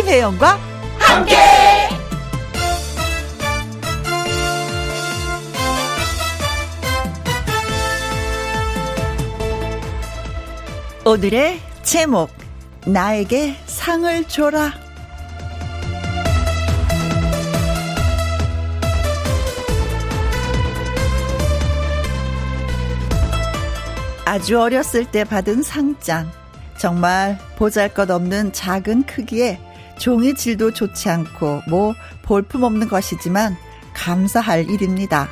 김혜영과 함께. 오늘의 제목 나에게 상을 줘라. 아주 어렸을 때 받은 상장. 정말 보잘 것 없는 작은 크기에 종이 질도 좋지 않고 뭐 볼품없는 것이지만 감사할 일입니다.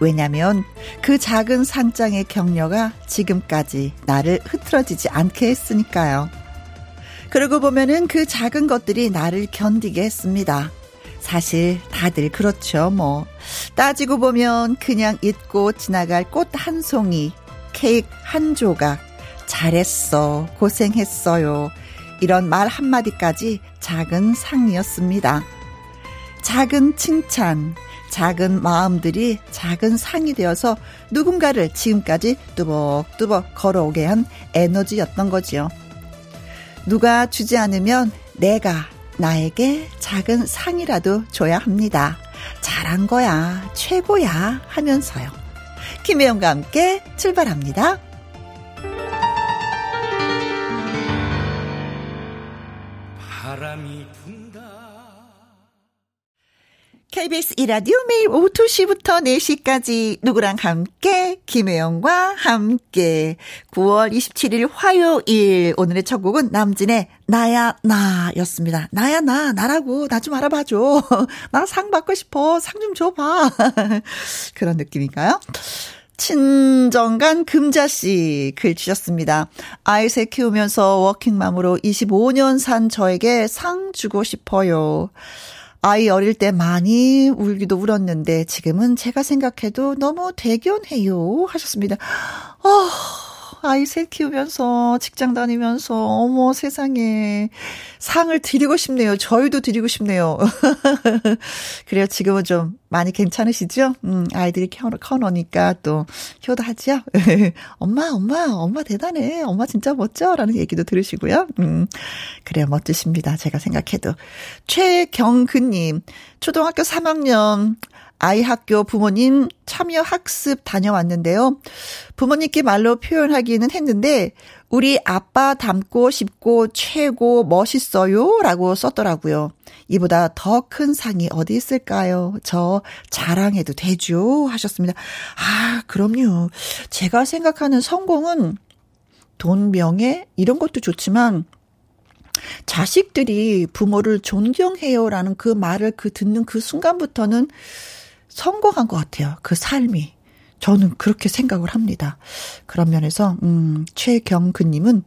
왜냐면 그 작은 상장의 격려가 지금까지 나를 흐트러지지 않게 했으니까요. 그러고 보면은 그 작은 것들이 나를 견디게 했습니다. 사실 다들 그렇죠, 뭐. 따지고 보면 그냥 잊고 지나갈 꽃 한 송이, 케이크 한 조각, 잘했어, 고생했어요. 이런 말 한마디까지 작은 상이었습니다. 작은 칭찬, 작은 마음들이 작은 상이 되어서 누군가를 지금까지 뚜벅뚜벅 걸어오게 한 에너지였던 거지요. 누가 주지 않으면 내가 나에게 작은 상이라도 줘야 합니다. 잘한 거야, 최고야 하면서요. 김혜영과 함께 출발합니다. KBS 이라디오 매일 오후 2시부터 4시까지 누구랑 함께 김혜영과 함께 9월 27일 화요일 오늘의 첫 곡은 남진의 나야 나였습니다. 나야 나 나라고 나 좀 알아봐줘. 나 상 받고 싶어. 상 좀 줘봐. 그런 느낌인가요? 친정간 금자씨 글 주셨습니다. 아이 새 키우면서 워킹맘으로 25년 산 저에게 상 주고 싶어요. 아이 어릴 때 많이 울기도 울었는데 지금은 제가 생각해도 너무 대견해요 하셨습니다. 어, 아이 셋 키우면서 직장 다니면서 어머 세상에 상을 드리고 싶네요. 저희도 드리고 싶네요. 그래요. 지금은 좀 많이 괜찮으시죠? 음, 아이들이 커노니까 또 효도하죠. 엄마, 엄마, 엄마 대단해. 엄마 진짜 멋져. 라는 얘기도 들으시고요. 음, 그래요. 멋지십니다. 제가 생각해도. 최경근님, 초등학교 3학년 아이 학교 부모님 참여 학습 다녀왔는데요. 부모님께 말로 표현하기는 했는데 우리 아빠 닮고 싶고 최고 멋있어요 라고 썼더라고요. 이보다 더 큰 상이 어디 있을까요? 저 자랑해도 되죠? 하셨습니다. 아, 그럼요. 제가 생각하는 성공은 돈, 명예, 이런 것도 좋지만 자식들이 부모를 존경해요라는 그 말을 그 듣는 그 순간부터는 성공한 것 같아요. 그 삶이. 저는 그렇게 생각을 합니다. 그런 면에서, 음, 최경근님은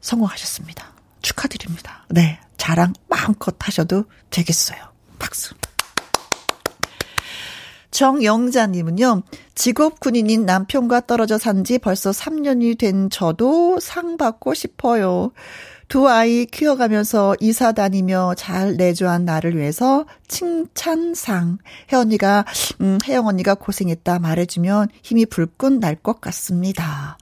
성공하셨습니다. 축하드립니다. 네. 자랑 마음껏 하셔도 되겠어요. 박수. 정영자님은요, 직업 군인인 남편과 떨어져 산 지 벌써 3년이 된 저도 상 받고 싶어요. 두 아이 키워가면서 이사 다니며 잘 내조한 나를 위해서 칭찬상. 혜언니가, 음, 혜영 언니가 고생했다 말해주면 힘이 불끈 날 것 같습니다.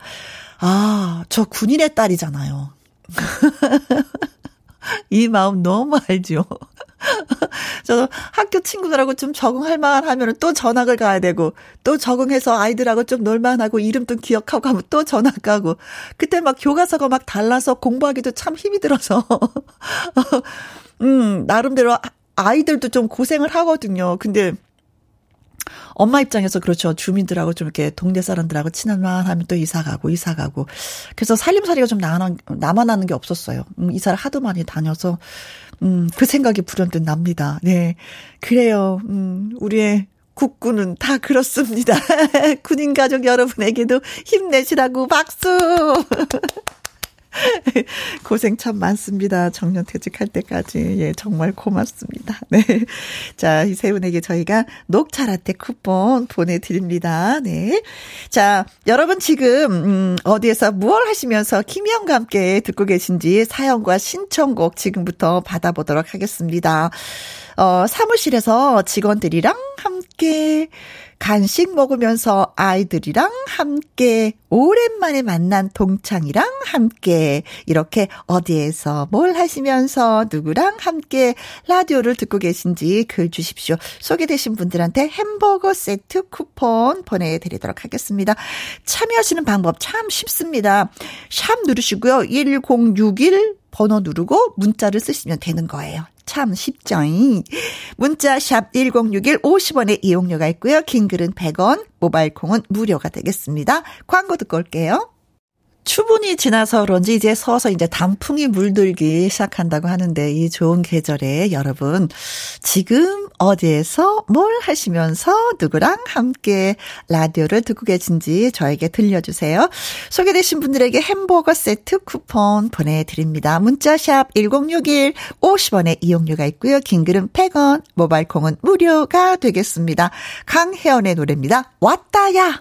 아, 저 군인의 딸이잖아요. 이 마음 너무 알죠. 저 학교 친구들하고 좀 적응할 만 하면 또 전학을 가야 되고, 또 적응해서 아이들하고 좀 놀만 하고, 이름도 기억하고 하면 또 전학 가고, 그때 막 교과서가 막 달라서 공부하기도 참 힘이 들어서, 음, 나름대로 아이들도 좀 고생을 하거든요. 근데, 엄마 입장에서 그렇죠. 주민들하고 좀 이렇게 동네 사람들하고 친한만 하면 또 이사 가고 이사 가고. 그래서 살림살이가 좀 남아, 남아나는 게 없었어요. 음, 이사를 하도 많이 다녀서 음, 그 생각이 불현듯 납니다. 네. 그래요. 음, 우리의 국군은 다 그렇습니다. 군인 가족 여러분에게도 힘내시라고 박수! 고생 참 많습니다. 정년 퇴직할 때까지. 예, 정말 고맙습니다. 네. 자, 이세 분에게 저희가 녹차 라떼 쿠폰 보내드립니다. 네. 자, 여러분 지금, 음, 어디에서 무얼 하시면서 김희영과 함께 듣고 계신지 사연과 신청곡 지금부터 받아보도록 하겠습니다. 어, 사무실에서 직원들이랑 함께 간식 먹으면서 아이들이랑 함께 오랜만에 만난 동창이랑 함께 이렇게 어디에서 뭘 하시면서 누구랑 함께 라디오를 듣고 계신지 글 주십시오. 소개되신 분들한테 햄버거 세트 쿠폰 보내드리도록 하겠습니다. 참여하시는 방법 참 쉽습니다. 샵 누르시고요. 1061 번호 누르고 문자를 쓰시면 되는 거예요. 참 쉽죠. 문자 샵 1061 50원의 이용료가 있고요. 긴 글은 100원, 모바일 콩은 무료가 되겠습니다. 광고 듣고 올게요. 추분이 지나서 그런지 이제 서서 이제 단풍이 물들기 시작한다고 하는데 이 좋은 계절에 여러분 지금 어디에서 뭘 하시면서 누구랑 함께 라디오를 듣고 계신지 저에게 들려주세요. 소개되신 분들에게 햄버거 세트 쿠폰 보내드립니다. 문자샵 1061 50원의 이용료가 있고요. 긴 글은 100원, 모바일 콩은 무료가 되겠습니다. 강혜연의 노래입니다. 왔다야!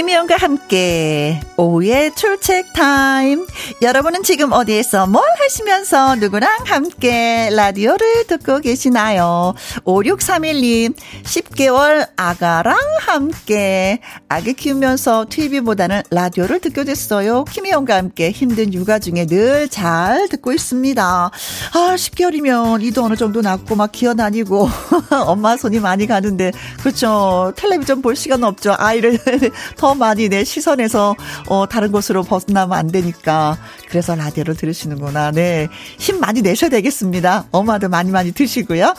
김희영과 함께 오후의 출첵 타임. 여러분은 지금 어디에서 뭘 하시면서 누구랑 함께 라디오를 듣고 계시나요? 5631님, 10개월 아가랑 함께 아기 키우면서 TV보다는 라디오를 듣게 됐어요. 김희영과 함께 힘든 육아 중에 늘 잘 듣고 있습니다. 아, 10개월이면 이도 어느 정도 낳고 막 기어다니고 엄마 손이 많이 가는데 그렇죠. 텔레비전 볼 시간 없죠. 아이를 더 많이 내 시선에서 어 다른 곳으로 벗어나면 안 되니까 그래서 라디오를 들으시는구나. 네. 힘 많이 내셔야 되겠습니다. 엄마도 많이 많이 드시고요.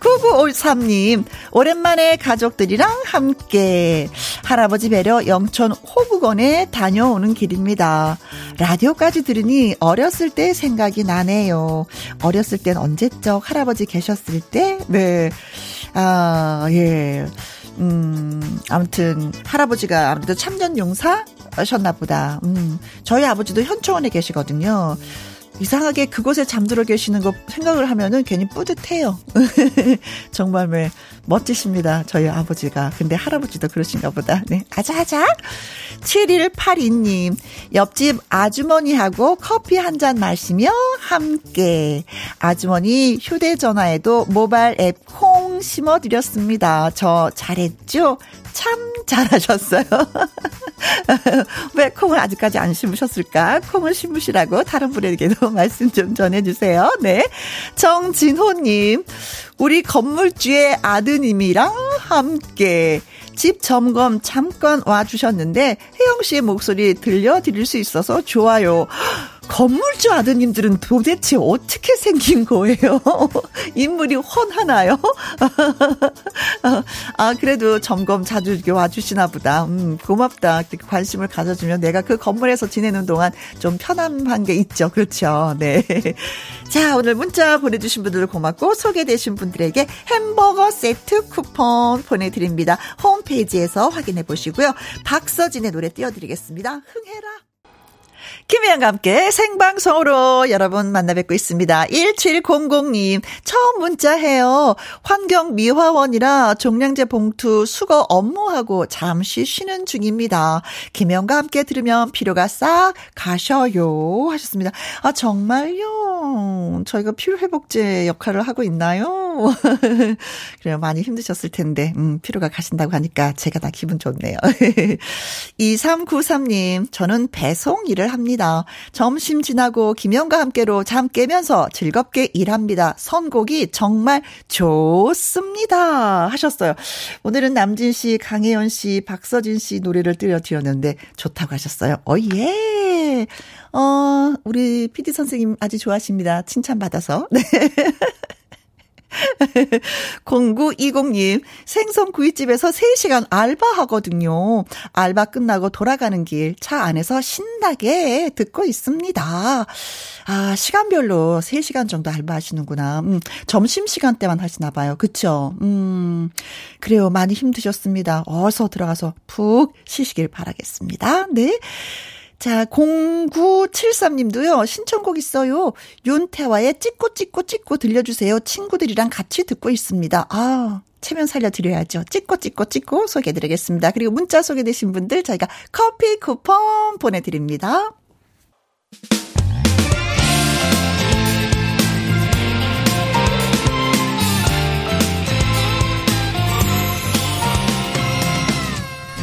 9953님, 오랜만에 가족들이랑 함께 할아버지 뵈러 영천 호북원에 다녀오는 길입니다. 라디오까지 들으니 어렸을 때 생각이 나네요. 어렸을 땐 언제적 할아버지 계셨을 때? 네. 아, 예. 음, 아무튼, 할아버지가 아무래도 참전 용사? 셨나 보다. 음, 저희 아버지도 현초원에 계시거든요. 이상하게 그곳에 잠들어 계시는 거 생각을 하면은 괜히 뿌듯해요. 정말 왜 멋지십니다. 저희 아버지가. 근데 할아버지도 그러신가 보다. 네. 아자아자. 7182님. 옆집 아주머니하고 커피 한 잔 마시며 함께. 아주머니 휴대전화에도 모바일 앱 콩 심어드렸습니다. 저 잘했죠? 참 잘하셨어요. 왜 콩을 아직까지 안 심으셨을까? 콩을 심으시라고 다른 분에게도 말씀 좀 전해주세요. 네. 정진호님, 우리 건물주의 아드님이랑 함께 집 점검 잠깐 와주셨는데 혜영 씨의 목소리 들려드릴 수 있어서 좋아요. 건물주 아드님들은 도대체 어떻게 생긴 거예요? 인물이 훤하나요? 아, 그래도 점검 자주 이렇게 와주시나 보다. 음, 고맙다. 관심을 가져주면 내가 그 건물에서 지내는 동안 좀 편안한 게 있죠. 그렇죠. 네. 자, 오늘 문자 보내주신 분들 고맙고 소개되신 분들에게 햄버거 세트 쿠폰 보내드립니다. 홈페이지에서 확인해 보시고요. 박서진의 노래 띄워드리겠습니다. 흥해라. 김혜영과 함께 생방송으로 여러분 만나 뵙고 있습니다. 1700님, 처음 문자해요. 환경미화원이라 종량제 봉투 수거 업무하고 잠시 쉬는 중입니다. 김혜영과 함께 들으면 피로가 싹 가셔요. 하셨습니다. 아, 정말요? 저희가 피로회복제 역할을 하고 있나요? 그래요. 많이 힘드셨을 텐데, 음, 피로가 가신다고 하니까 제가 다 기분 좋네요. 2393님, 저는 배송 일을 합니다. 합니다. 점심 지나고 김영과 함께로 잠 깨면서 즐겁게 일합니다. 선곡이 정말 좋습니다. 하셨어요. 오늘은 남진 씨, 강혜연 씨, 박서진 씨 노래를 들려드렸는데 좋다고 하셨어요. 어, 예. 어, 우리 PD 선생님 아주 좋아하십니다. 칭찬받아서. 네. 0920님, 생선구이집에서 3시간 알바하거든요. 알바 끝나고 돌아가는 길 차 안에서 신나게 듣고 있습니다. 아, 시간별로 3시간 정도 알바하시는구나. 음, 점심시간 때만 하시나 봐요. 그쵸? 음, 그래요. 많이 힘드셨습니다. 어서 들어가서 푹 쉬시길 바라겠습니다. 네. 자, 0973님도요, 신청곡 있어요. 윤태화의 찍고 찍고 찍고 들려주세요. 친구들이랑 같이 듣고 있습니다. 아, 체면 살려드려야죠. 찍고 찍고 찍고 소개해드리겠습니다. 그리고 문자 소개되신 분들 저희가 커피 쿠폰 보내드립니다.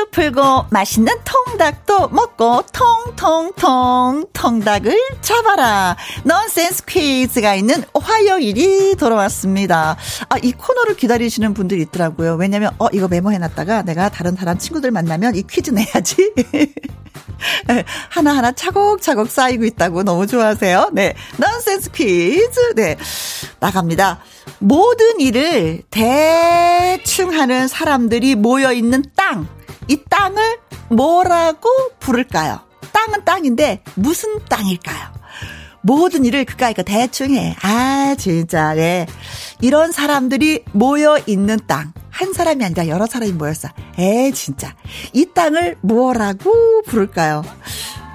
퀴즈 풀고 맛있는 통닭도 먹고 통통통 통닭을 잡아라. 넌센스 퀴즈가 있는 화요일이 돌아왔습니다. 아, 이 코너를 기다리시는 분들이 있더라고요. 왜냐면, 어, 이거 메모해놨다가 내가 다른 다른 친구들 만나면 이 퀴즈 내야지. 하나하나 차곡차곡 쌓이고 있다고 너무 좋아하세요. 네. 넌센스 퀴즈. 네. 나갑니다. 모든 일을 대충 하는 사람들이 모여있는 땅. 이 땅을 뭐라고 부를까요? 땅은 땅인데 무슨 땅일까요? 모든 일을 그까이가 대충 해. 아, 진짜, 네. 이런 사람들이 모여 있는 땅. 한 사람이 아니라 여러 사람이 모였어. 에, 진짜. 이 땅을 뭐라고 부를까요?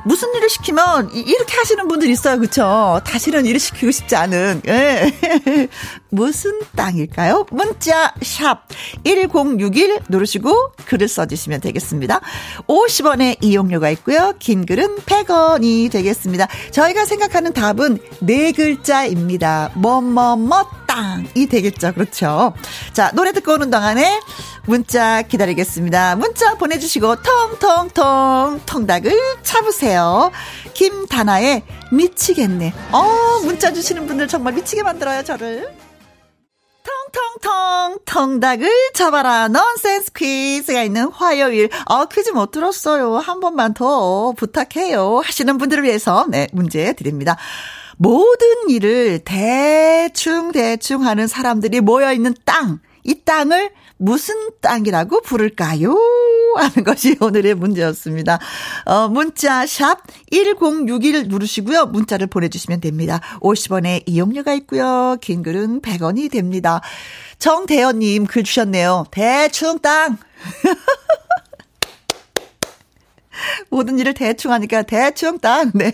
무슨 일을 시키면 이렇게 하시는 분들 있어요. 그쵸? 다시는 일을 시키고 싶지 않은. 예. 무슨 땅일까요? 문자 샵 1061 누르시고 글을 써주시면 되겠습니다. 50원의 이용료가 있고요. 긴 글은 100원이 되겠습니다. 저희가 생각하는 답은 네 글자입니다. 뭐뭐뭐 땅이 되겠죠. 그렇죠. 자, 노래 듣고 오는 동안에 문자 기다리겠습니다. 문자 보내주시고 통통통 통닭을 차보세요. 김다나의 미치겠네. 어, 문자 주시는 분들 정말 미치게 만들어요, 저를. 통통통 통닭을 잡아라 넌센스 퀴즈가 있는 화요일 어 퀴즈 못 들었어요 한 번만 더 부탁해요 하시는 분들을 위해서 네 문제 드립니다 모든 일을 대충 대충 하는 사람들이 모여 있는 땅 이 땅을 무슨 땅이라고 부를까요? 하는 것이 오늘의 문제였습니다. 어, 문자 샵 1061 누르시고요. 문자를 보내주시면 됩니다. 50원의 이용료가 있고요. 긴 글은 100원이 됩니다. 정대현님 글 주셨네요. 대충 땅. 모든 일을 대충 하니까 대충 땅. 네.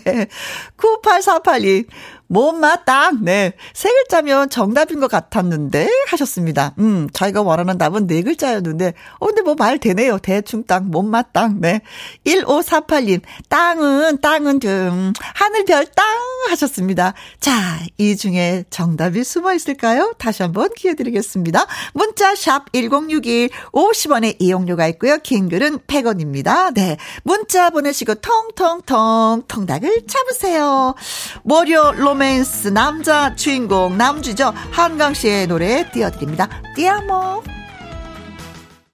98482. 못맞다. 네. 세 글자면 정답인 것 같았는데 하셨습니다. 음, 자기가 원하는 답은 네 글자였는데, 어, 근데 뭐 말 되네요. 대충 땅, 못맞 땅. 네. 1548님, 땅은, 땅은 좀, 하늘별 땅 하셨습니다. 자, 이 중에 정답이 숨어 있을까요? 다시 한번 기회 드리겠습니다. 문자 샵 1061, 50원의 이용료가 있고요. 긴 글은 100원입니다. 네. 문자 보내시고 통통통 통닭을 잡으세요. 월요 로맨 로맨스 남자 주인공 남주죠. 한강 씨의 노래 띄워드립니다. Ti amo.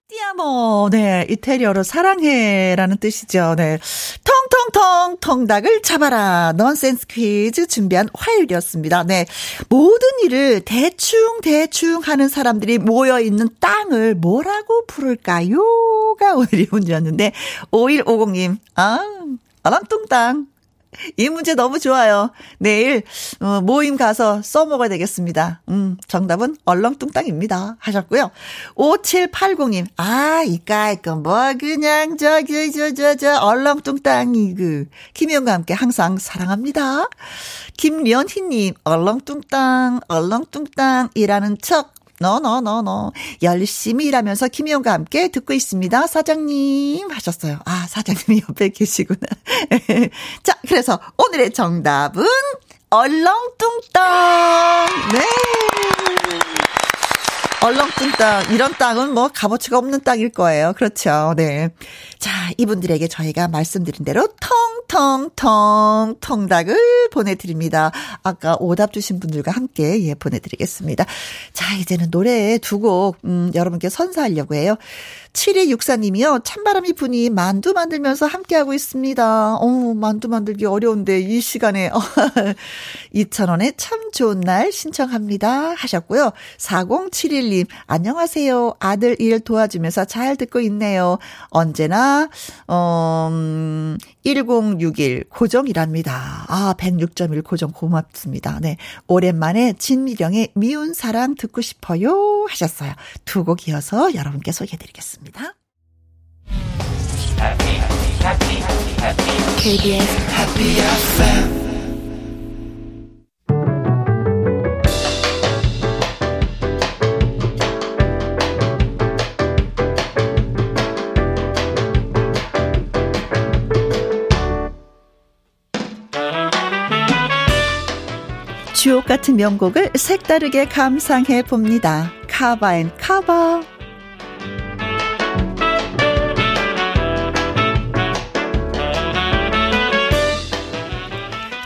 Ti amo. 네. 이태리어로 사랑해라는 뜻이죠. 네. 통통통 통닭을 잡아라. 넌센스 퀴즈 준비한 화요일이었습니다. 네. 모든 일을 대충 대충 하는 사람들이 모여 있는 땅을 뭐라고 부를까요?가 오늘의 문제였는데 5150님. 아, 아랑뚱땅. 이 문제 너무 좋아요. 내일 어, 모임 가서 써먹어야 되겠습니다. 음, 정답은 얼렁뚱땅입니다. 하셨고요. 5780님, 아, 이까이까 뭐 그냥 저기 저저 저 얼렁뚱땅이 그 김희영과 함께 항상 사랑합니다. 김련희님, 얼렁뚱땅 얼렁뚱땅이라는 척 너너너너 열심히 일하면서 김희영과 함께 듣고 있습니다. 사장님 하셨어요. 아 사장님이 옆에 계시구나. 자 그래서 오늘의 정답은 얼렁뚱땅. 네. 얼렁뚱 땅, 이런 땅은 뭐 값어치가 없는 땅일 거예요. 그렇죠. 네. 자, 이분들에게 저희가 말씀드린 대로 텅 텅텅 통닭을 보내드립니다. 아까 오답 주신 분들과 함께 예, 보내드리겠습니다. 자, 이제는 노래 두 곡, 음, 여러분께 선사하려고 해요. 7264님이요. 찬바람이 부니 만두 만들면서 함께하고 있습니다. 어 만두 만들기 어려운데 이 시간에 2,000원에 참 좋은 날 신청합니다. 하셨고요. 4071님, 안녕하세요. 아들 일 도와주면서 잘 듣고 있네요. 언제나, 어, 1061 고정이랍니다. 아, 106.1 고정 고맙습니다. 네. 오랜만에 진미령의 미운 사랑 듣고 싶어요. 하셨어요. 두 곡 이어서 여러분께 소개해 드리겠습니다. KBS Happy FM 주옥 같은 명곡을 색다르게 감상해 봅니다. Cover and Cover.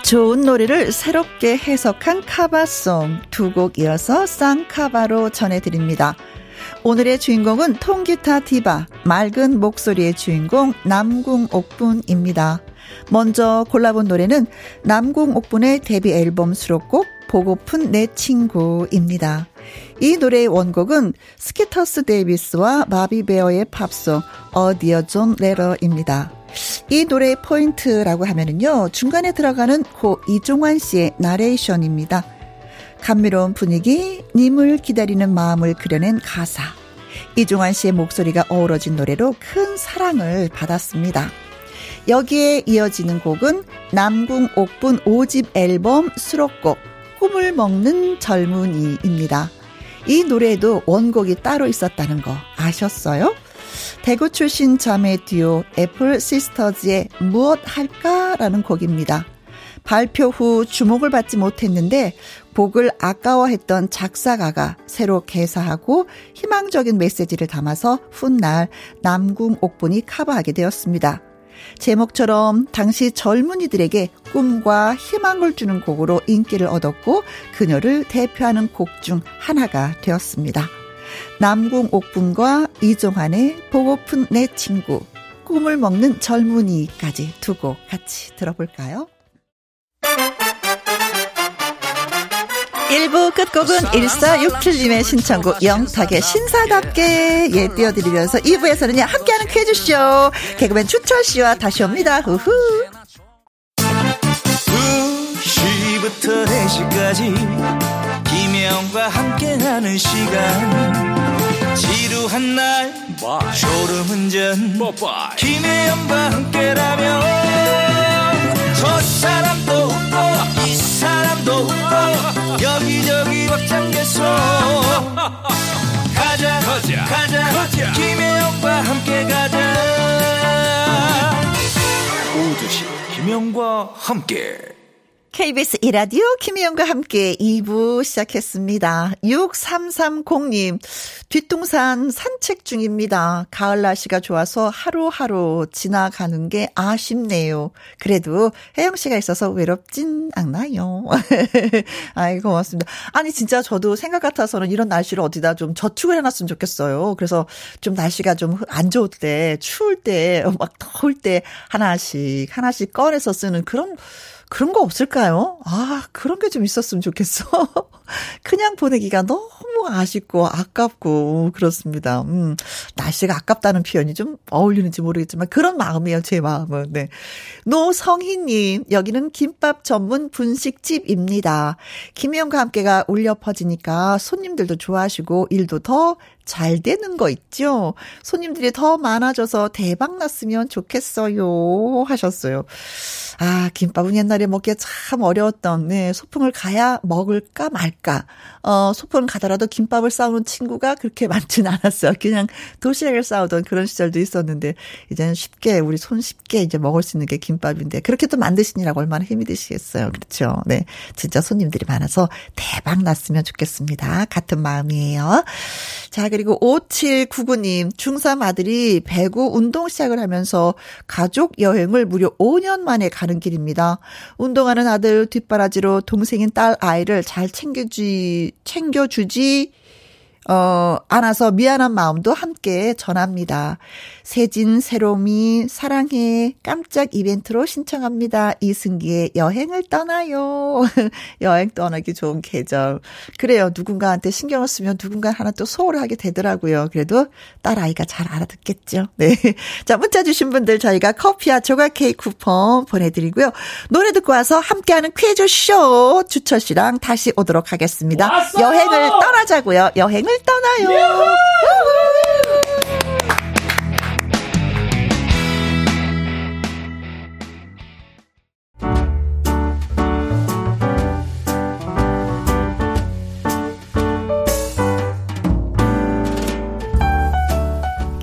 좋은 노래를 새롭게 해석한 카바송 두 곡 이어서 쌍카바로 전해드립니다. 오늘의 주인공은 통기타 디바, 맑은 목소리의 주인공 남궁옥분입니다. 먼저 골라본 노래는 남궁옥분의 데뷔 앨범 수록곡 보고픈 내 친구입니다. 이 노래의 원곡은 스키터 데이비스와 바비 베어의 팝송 A Dear John Letter입니다. 이 노래의 포인트라고 하면은요, 중간에 들어가는 고 이종환 씨의 나레이션입니다. 감미로운 분위기, 님을 기다리는 마음을 그려낸 가사. 이종환 씨의 목소리가 어우러진 노래로 큰 사랑을 받았습니다. 여기에 이어지는 곡은 남궁 옥분 5집 앨범 수록곡 꿈을 먹는 젊은이입니다. 이 노래에도 원곡이 따로 있었다는 거 아셨어요? 대구 출신 자매 듀오 애플 시스터즈의 무엇 할까라는 곡입니다. 발표 후 주목을 받지 못했는데 곡을 아까워했던 작사가가 새로 개사하고 희망적인 메시지를 담아서 훗날 남궁 옥분이 커버하게 되었습니다. 제목처럼 당시 젊은이들에게 꿈과 희망을 주는 곡으로 인기를 얻었고 그녀를 대표하는 곡 중 하나가 되었습니다. 남궁 옥분과 이종환의 보고픈 내 친구, 꿈을 먹는 젊은이까지 두 곡 같이 들어볼까요? 1부 끝곡은 1467님의 신청곡 영탁의 신사답게. 예 띄워드리면서 2부에서는요 함께하는 퀴즈쇼. 개그맨 추철씨와 다시 옵니다. 후후. 2시부터 4시까지 김혜영과 함께하는 시간. 지루한 날 졸음운전. 김혜영과 함께라면 저이 웃고 여기저기 벅장개소. 가자 가자 가자, 가자. 김혜영과 함께 가자. 오두시 김혜영과 함께 KBS 이라디오 김희영과 함께 2부 시작했습니다. 6330님, 뒷동산 산책 중입니다. 가을 날씨가 좋아서 하루하루 지나가는 게 아쉽네요. 그래도 혜영 씨가 있어서 외롭진 않나요? 아이, 고맙습니다. 아니, 진짜 저도 생각 같아서는 이런 날씨를 어디다 좀 저축을 해놨으면 좋겠어요. 그래서 좀 날씨가 좀 안 좋을 때, 추울 때, 막 더울 때 하나씩, 하나씩 꺼내서 쓰는 그런 그런 거 없을까요? 아, 그런 게 좀 있었으면 좋겠어. 그냥 보내기가 너무 아쉽고 아깝고 그렇습니다. 음, 날씨가 아깝다는 표현이 좀 어울리는지 모르겠지만 그런 마음이에요, 제 마음은. 네. 노성희님, 여기는 김밥 전문 분식집입니다. 김혜영과 함께가 울려 퍼지니까 손님들도 좋아하시고 일도 더잘 되는 거 있죠? 손님들이 더 많아져서 대박 났으면 좋겠어요. 하셨어요. 아, 김밥은 옛날에 먹기가 참 어려웠던, 네, 소풍을 가야 먹을까 말까. 어, 소풍을 가더라도 김밥을 싸우는 친구가 그렇게 많지는 않았어요. 그냥 도시락을 싸우던 그런 시절도 있었는데, 이제는 쉽게, 우리 손 쉽게 이제 먹을 수 있는 게 김밥인데, 그렇게 또 만드시느라고 얼마나 힘이 드시겠어요. 그렇죠. 네. 진짜 손님들이 많아서 대박 났으면 좋겠습니다. 같은 마음이에요. 자, 그리고 5799님, 중3 아들이 배구 운동 시작을 하면서 가족 여행을 무려 5년 만에 가는 길입니다. 운동하는 아들 뒷바라지로 동생인 딸 아이를 잘 챙겨주지, 챙겨주지, 어, 안아서 미안한 마음도 함께 전합니다. 세진, 새로미, 사랑해, 깜짝 이벤트로 신청합니다. 이승기의 여행을 떠나요. 여행 떠나기 좋은 계절. 그래요. 누군가한테 신경을 쓰면 누군가 하나 또 소홀하게 되더라고요. 그래도 딸아이가 잘 알아듣겠죠. 네. 자, 문자 주신 분들 저희가 커피와 조각 케이크 쿠폰 보내드리고요. 노래 듣고 와서 함께하는 퀴즈쇼 주철 씨랑 다시 오도록 하겠습니다. 왔어! 여행을 떠나자고요. 여행을 떠나요.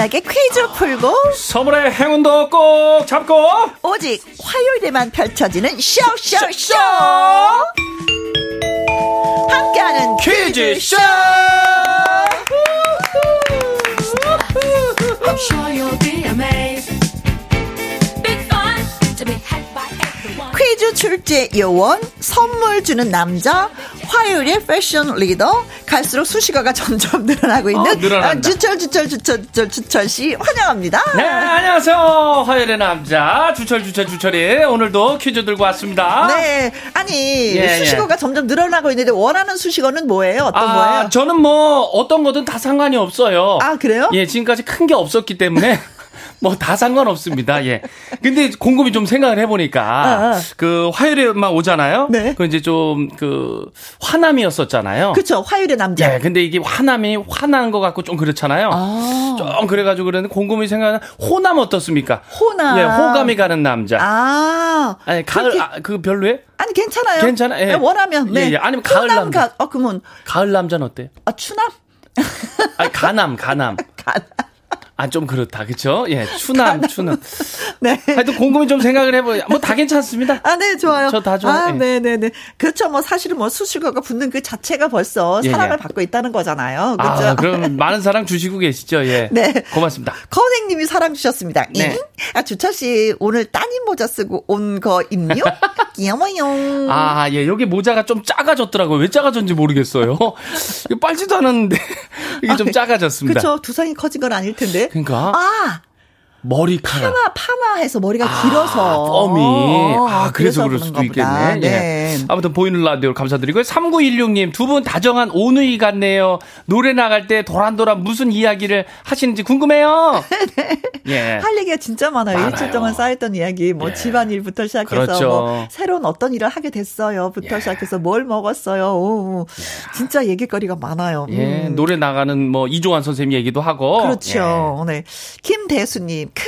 재미나게 퀴즈 풀고 선물의 행운도 꼭 잡고 오직 화요일에만 펼쳐지는 쇼쇼쇼 함께하는 퀴즈쇼. 퀴즈 출제 요원 선물 주는 남자 화요일의 패션 리더 갈수록 수식어가 점점 늘어나고 있는 어, 늘어난다. 아, 주철 주철 주철 주철 주철 씨 환영합니다. 네 안녕하세요 화요일의 남자 주철 주철 주철이 오늘도 퀴즈 들고 왔습니다 네, 아니 예, 수식어가 점점 늘어나고 있는데 원하는 수식어는 뭐예요? 어떤 아, 거예요? 저는 뭐 어떤 거든 다 상관이 없어요. 아, 그래요? 예, 지금까지 큰 게 없었기 때문에 뭐 다 상관없습니다. 예. 근데 곰곰이 좀 생각을 해보니까 아, 아. 그 화요일에만 오잖아요. 네. 그 이제 좀 그 화남이었었잖아요. 그쵸 화요일의 남자. 예, 근데 이게 화남이 화난 것 같고 좀 그렇잖아요. 아. 좀 그래가지고 그랬는데 곰곰이 생각하는 호남 어떻습니까? 호남. 예, 호감이 가는 남자. 아, 아니 가을 그렇게- 아, 그 별로예요? 아니 괜찮아요. 괜찮아요? 예. 네, 원하면 네. 예, 예. 아니면 가을 남자. 가, 어 그러면 가을 남자는 어때요? 아 추남 아니 가남 가남. 가. 아 좀 그렇다 그쵸? 예 추남 추남. 네. 하여튼 곰곰이 좀 생각을 해보요. 뭐 다 괜찮습니다. 아, 네, 좋아요. 저 다 좋아요. 아, 예. 네, 네, 네. 그렇죠. 뭐, 사실은 뭐, 수식어가 붙는 그 자체가 벌써 예, 사랑을 예. 받고 있다는 거잖아요. 그죠? 아 그럼 많은 사랑 주시고 계시죠? 예. 네. 고맙습니다. 커생님이 사랑 주셨습니다. 네. 잉? 아, 주철 씨, 오늘 따님 모자 쓰고 온거 있요? 귀여워요. 아, 예, 여기 모자가 좀 작아졌더라고요. 왜 작아졌는지 모르겠어요. 빨지도 않았는데, 이게 좀 작아졌습니다. 그쵸. 두상이 커진 건 아닐 텐데. 그러니까, 아, 머리카락. 파마, 파마해서 머리가 아, 길어서. 펌이. 어, 아, 그래서 그럴 수도 그런가 보다. 있겠네. 네. 예. 아무튼 보이는 라디오 감사드리고요. 3916님, 두 분 다정한 오누이 같네요. 노래 나갈 때 도란도란 무슨 이야기를 하시는지 궁금해요. 예. 할 얘기가 진짜 많아요. 많아요. 일주일 동안 쌓였던 이야기, 뭐 예. 집안일부터 시작해서 그렇죠. 뭐 새로운 어떤 일을 하게 됐어요.부터 예. 시작해서 뭘 먹었어요. 오, 진짜 얘기거리가 많아요. 예, 음. 노래 나가는 뭐 이종환 선생님 얘기도 하고. 그렇죠. 네. 김대수님, 크,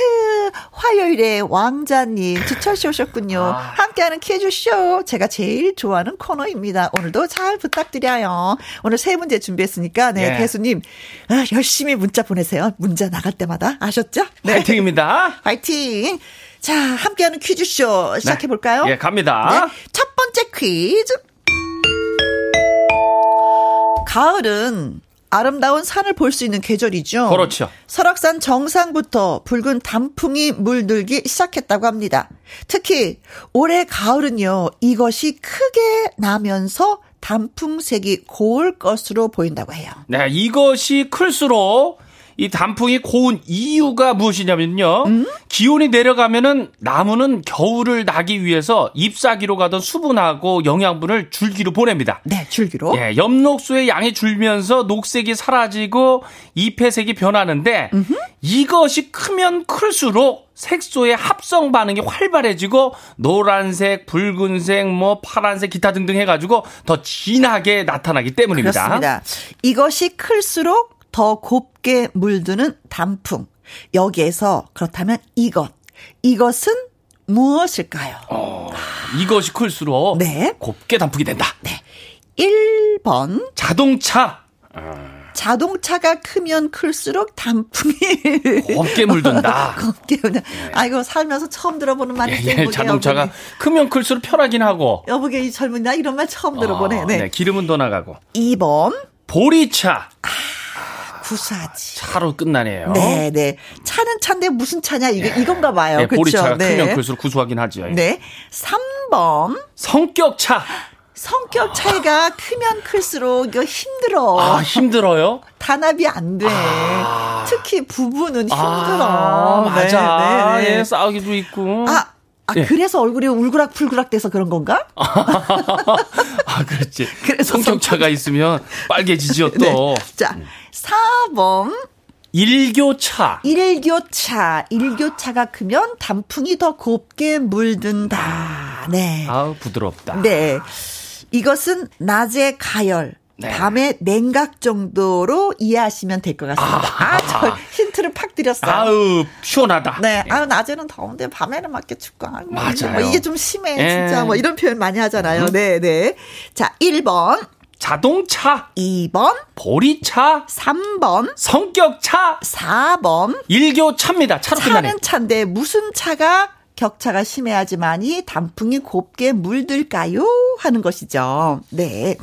화요일에 왕자님, 주철씨 오셨군요. 아. 함께하는 퀴즈쇼. 제가 제일 좋아하는 코너입니다. 오늘도 잘 부탁드려요. 오늘 세 문제 준비했으니까, 네, 예. 대수님, 아, 열심히 문자 보내세요. 문자 나갈 때마다. 아셨죠? 예. 파이팅입니다. 화이팅! 자, 함께하는 퀴즈쇼 시작해볼까요? 예, 갑니다. 네, 첫 번째 퀴즈. 가을은 아름다운 산을 볼 수 있는 계절이죠. 그렇죠. 설악산 정상부터 붉은 단풍이 물들기 시작했다고 합니다. 특히 올해 가을은요, 이것이 크게 나면서 단풍색이 고울 것으로 보인다고 해요. 네, 이것이 클수록 이 단풍이 고운 이유가 무엇이냐면요. 음? 기온이 내려가면은 나무는 겨울을 나기 위해서 잎사귀로 가던 수분하고 영양분을 줄기로 보냅니다. 네, 줄기로. 예, 엽록소의 양이 줄면서 녹색이 사라지고 잎의 색이 변하는데 이것이 크면 클수록 색소의 합성 반응이 활발해지고 노란색, 붉은색, 뭐 파란색 기타 등등 해가지고 더 진하게 나타나기 때문입니다. 그렇습니다. 이것이 클수록 더 곱게 물드는 단풍. 여기에서 그렇다면 이것. 이것은 무엇일까요? 이것이 클수록 네. 곱게 단풍이 된다. 1번. 자동차 자동차가 크면 클수록 단풍이 곱게 물든다. 곱게 물든 아, 이거 살면서 처음 들어보는 예, 말인데. 예, 여보게, 자동차가 여보게. 크면 클수록 편하긴 하고 여보게 이 젊은 나 이런 말 처음 들어보네. 어, 네. 기름은 더 나가고 2번. 보리차 구사지. 차로 끝나네요. 네, 네. 차는 차인데 무슨 차냐? 이게 이건가 봐요. 네, 그렇죠? 보리차가 네. 크면 클수록 구수하긴 하죠. 네. 3번. 성격차. 성격 차이가 크면 클수록 이거 힘들어. 아, 힘들어요? 단합이 안 돼. 특히 부부는 힘들어. 아, 맞아. 네, 네, 네. 예, 싸우기도 있고. 아, 아 예. 그래서 얼굴이 울그락불그락 돼서 그런 건가? 아, 그렇지. 그래서 성격차가 있으면 빨개지죠, 또. 네. 자, 4번. 일교차. 일교차. 일교차가 크면 단풍이 더 곱게 물든다. 네. 아우, 부드럽다. 네. 이것은 낮에 가열, 네. 밤에 냉각 정도로 이해하시면 될 것 같습니다. 아, 저 힌트를 팍 드렸어요. 아우, 시원하다. 네, 아 낮에는 더운데 밤에는 맞게 춥고. 아이고, 맞아요. 뭐 이게 좀 심해, 예. 진짜. 뭐 이런 표현 많이 하잖아요. 네, 네. 자, 1번, 자동차. 2번, 보리차. 3번, 성격차. 4번. 일교차입니다. 차로 끝나네. 차는 차인데 무슨 차가 격차가 심해야지만이 단풍이 곱게 물들까요? 하는 것이죠. 네.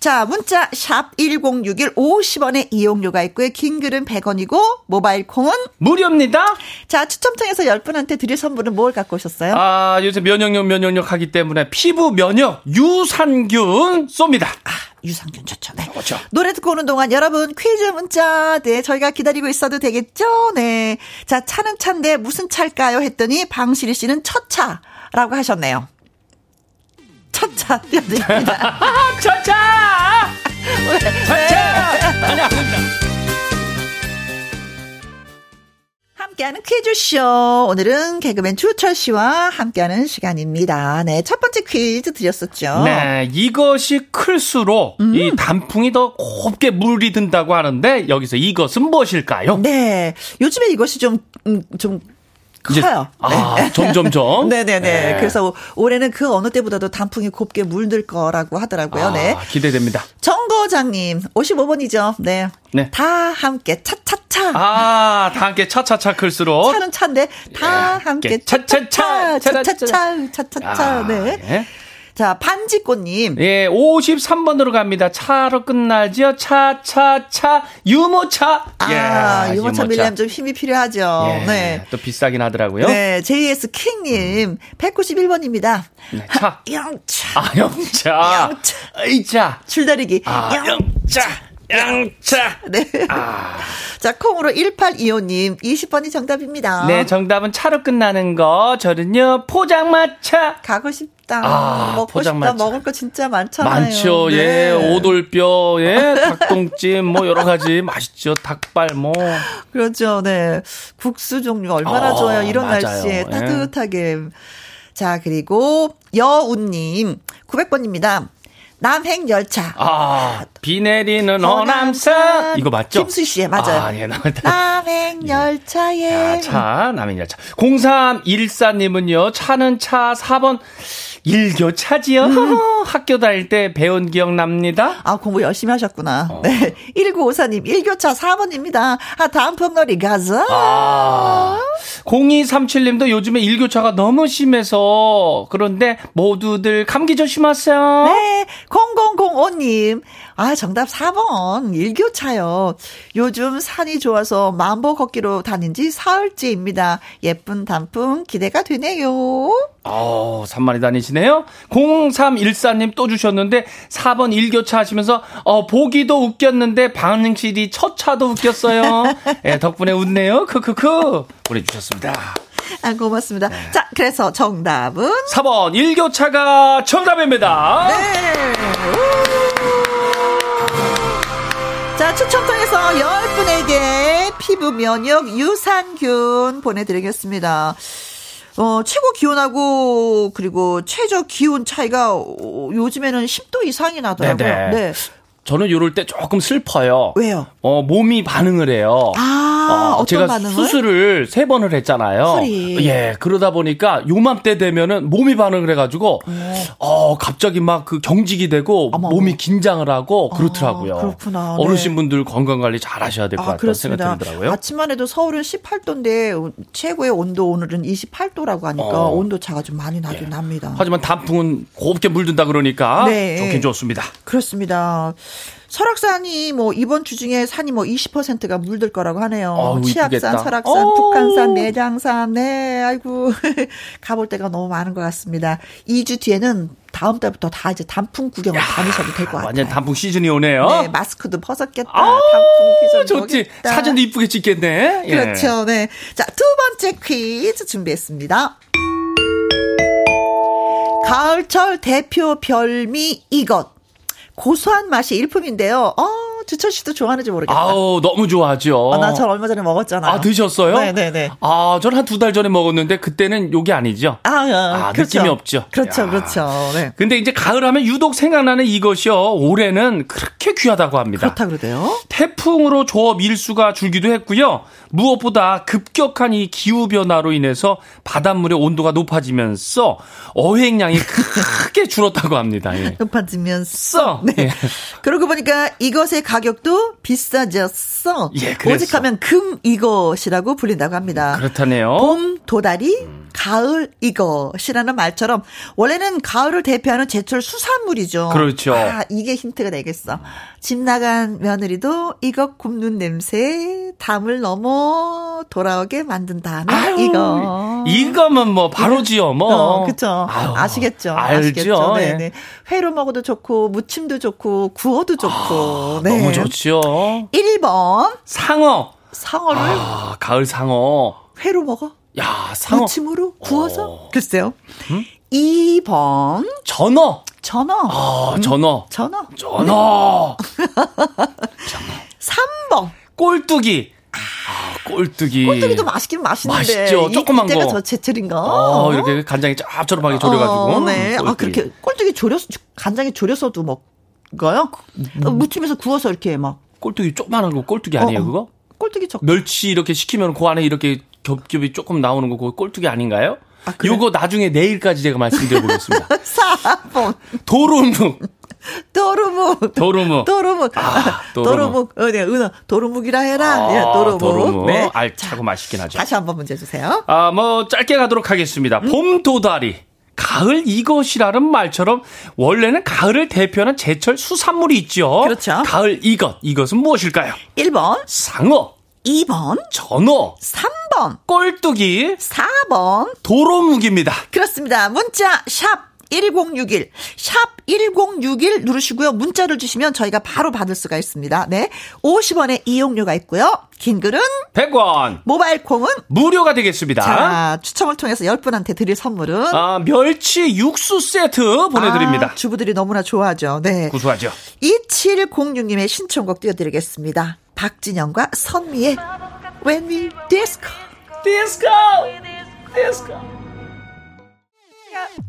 자, 문자 샵 1061 50원의 이용료가 있고요. 긴 글은 100원이고 모바일 콩은 무료입니다. 자, 추첨 통해서 10분한테 드릴 선물은 뭘 갖고 오셨어요? 아, 요새 면역력, 면역력 하기 때문에 피부 면역 유산균 쏩니다. 아, 유산균 좋죠. 네. 그렇죠. 노래 듣고 오는 동안 여러분 퀴즈 문자 네 저희가 기다리고 있어도 되겠죠? 네. 자 차는 차인데 무슨 차일까요? 했더니 방실이 씨는 첫 차라고 하셨네요. 첫차 띄워드립니다. 차차! 차차! 아니, 안 함께하는 퀴즈쇼. 오늘은 개그맨 주철 씨와 함께하는 시간입니다. 네, 첫 번째 퀴즈 드렸었죠. 네, 이것이 클수록 음. 이 단풍이 더 곱게 물이 든다고 하는데 여기서 이것은 무엇일까요? 네, 요즘에 이것이 좀, 음, 좀 커요. 아, 점점점. 네네네. 네. 그래서 올해는 그 어느 때보다도 단풍이 곱게 물들 거라고 하더라고요. 네. 아, 기대됩니다. 정거장님, 55번이죠. 네. 네. 다 함께 차차차. 아, 다 함께 차차차 클수록. 차는 차인데 다 예, 함께 차차차, 차차차 차차차 차차차 아, 네. 네. 자, 반지꽃님. 예, 53번으로 갑니다. 차로 끝나죠? 차, 차, 차, 유모차. 아, 예, 유모차 밀려면 좀 힘이 필요하죠. 예, 네. 또 비싸긴 하더라고요. 네, JS 킹님, 191번입니다. 네, 차. 영차. 아, 영차. 영차. 의자. 줄다리기. 아, 영- 영차. 영차. 네. 아. 자, 콩으로 1825님, 20번이 정답입니다. 네, 정답은 차로 끝나는 거. 저는요, 포장마차. 가고 싶 다. 아, 먹고. 싶다. 먹을 거 진짜 많잖아요. 많죠. 네. 예, 오돌뼈, 예, 닭똥찜, 뭐 여러 가지 맛있죠. 닭발, 뭐. 그렇죠. 네. 국수 종류 얼마나 어, 좋아요. 이런 맞아요. 날씨에 예. 따뜻하게. 자, 그리고 여운님, 900번입니다. 남행 열차. 아, 비 내리는. 허남산. 이거 맞죠? 김수 씨의 맞아요. 아, 예, 나, 남행 열차에. 야, 차, 남이냐, 차. 0314님은요, 차는 차 4번 일교차지요. 음. 학교 다닐 때 배운 기억 납니다. 아, 공부 열심히 하셨구나. 어. 네. 1954님, 1교차 4번입니다. 아, 다음 폭놀이 가자. 아. 0237님도 요즘에 일교차가 너무 심해서 그런데 모두들 감기 조심하세요. 네, 0005님. 아, 정답 4번. 일교차요. 요즘 산이 좋아서 만보 걷기로 다닌 지 사흘째입니다. 예쁜 단풍 기대가 되네요. 어, 산만히 다니시네요. 0314님 또 주셨는데 4번 일교차 하시면서 어, 보기도 웃겼는데 반응실이 첫 차도 웃겼어요. 예, 덕분에 웃네요. 크크크 보내주셨습니다. 아, 고맙습니다. 네. 자, 그래서 정답은? 4번 일교차가 정답입니다. 네. 우! 자, 추첨 통해서 10분에게 피부 면역 유산균 보내드리겠습니다. 어, 최고 기온하고, 그리고 최저 기온 차이가 어, 요즘에는 10도 이상이 나더라고요. 네네. 네. 저는 요럴 때 조금 슬퍼요. 왜요? 어, 몸이 반응을 해요. 아, 어, 어떤 제가 반응을? 수술을 세 번을 했잖아요. 허리. 예, 그러다 보니까 요맘때 되면은 몸이 반응을 해가지고, 어, 갑자기 막 그 경직이 되고 어머, 몸이 어머. 긴장을 하고 그렇더라고요. 아, 그렇구나. 어르신분들 건강 관리 잘 하셔야 될것 아, 같다는 그렇습니다. 생각이 들더라고요. 아침만 해도 서울은 18도인데 최고의 온도 오늘은 28도라고 하니까 어. 온도 차가 좀 많이 나긴 납니다. 하지만 단풍은 곱게 물든다 그러니까 네. 좋긴 좋습니다. 그렇습니다. 설악산이 뭐 이번 주 중에 산이 뭐 20%가 물들 거라고 하네요. 어우, 치악산, 이쁘겠다. 설악산, 어우. 북한산, 내장산. 네, 아이고 가볼 데가 너무 많은 것 같습니다. 2주 뒤에는 다음 달부터 다 이제 단풍 구경을 다니셔도 될 것 같아요. 완전 단풍 시즌이 오네요. 네, 마스크도 벗었겠다. 아우, 단풍 기전 좋지. 보겠다. 사진도 이쁘게 찍겠네. 예. 그렇죠. 네. 자, 두 번째 퀴즈 준비했습니다. 가을철 대표 별미 이것. 고소한 맛이 일품인데요. 어, 주철 씨도 좋아하는지 모르겠다. 아우, 너무 좋아하죠. 아, 나저 얼마 전에 먹었잖아요. 아, 드셨어요? 네네네. 아, 저는 한 두 달 전에 먹었는데 그때는 요게 아니죠. 아, 아, 아, 느낌이 없죠. 그렇죠, 야. 그렇죠. 네. 근데 이제 가을 하면 유독 생각나는 이것이요. 올해는 그렇게 귀하다고 합니다. 그렇다 그러대요. 태풍으로 조업 일수가 줄기도 했고요. 무엇보다 급격한 이 기후 변화로 인해서 바닷물의 온도가 높아지면서 어획량이 크게 줄었다고 합니다. 예. 높아지면서. 써. 네. 예. 그러고 보니까 이것의 가격도 비싸졌어. 예, 그랬어. 오직하면 금 이것이라고 불린다고 합니다. 그렇다네요. 봄 도다리, 가을 이것이라는 말처럼 원래는 가을을 대표하는 제철 수산물이죠. 그렇죠. 아, 이게 힌트가 되겠어. 집 나간 며느리도 이것 굽는 냄새 담을 넘어 돌아오게 만든다는 아유, 이거. 이거면 뭐 바로지요, 뭐. 어, 그쵸. 아유, 아시겠죠. 알죠. 아시겠죠. 예. 네네. 회로 먹어도 좋고, 무침도 좋고, 구워도 좋고. 네. 아, 너무 좋죠. 1번, 상어. 상어를 아, 가을 상어. 회로 먹어? 야, 상어. 무침으로 구워서? 어. 글쎄요. 2번, 전어. 전어. 아, 전어. 전어. 전어. 3번. 꼴뚜기. 아, 꼴뚜기. 꼴뚜기도 맛있긴 맛있는데. 맛있죠. 이- 조그만 거. 저 제철인가? 어, 이렇게 간장에 짭조름하게 졸여가지고. 어, 네. 아, 꼴뚜기. 그렇게 꼴뚜기 졸여, 간장에 졸여서도 먹어요? 어, 무침에서 구워서 이렇게 막. 꼴뚜기 조그만한 거 꼴뚜기 아니에요, 어, 어. 그거? 꼴뚜기 적. 멸치 이렇게 시키면 그 안에 이렇게 겹겹이 조금 나오는 거 그거 꼴뚜기 아닌가요? 아, 그래요? 요거 나중에 내일까지 제가 말씀드려 보겠습니다. 4번. 도루묵. 도루묵. 도루묵. 도루묵. 아, 도루묵. 도루묵. 어, 네, 은어. 도루묵이라 해라. 아, 예, 도루묵. 도루묵. 네. 알차고 맛있긴 하죠. 다시 한번 문제 주세요. 아, 뭐 짧게 가도록 하겠습니다. 봄 도다리, 가을 이것이라는 말처럼 원래는 가을을 대표하는 제철 수산물이 있죠. 그렇죠. 가을 이것. 이것은 무엇일까요? 1번, 상어, 2번, 전어, 3번, 꼴뚜기, 4번. 도로묵입니다. 그렇습니다. 문자 샵 1061, 샵 1061 누르시고요. 문자를 주시면 저희가 바로 받을 수가 있습니다. 네. 50원의 이용료가 있고요. 긴 글은 100원. 모바일 콩은 무료가 되겠습니다. 자, 추첨을 통해서 10분한테 드릴 선물은 아, 멸치 육수 세트 보내 드립니다. 아, 주부들이 너무나 좋아하죠. 네. 구수하죠. 2706 님의 신청곡 띄워 드리겠습니다. 박진영과 선미의 When We Disco. 디스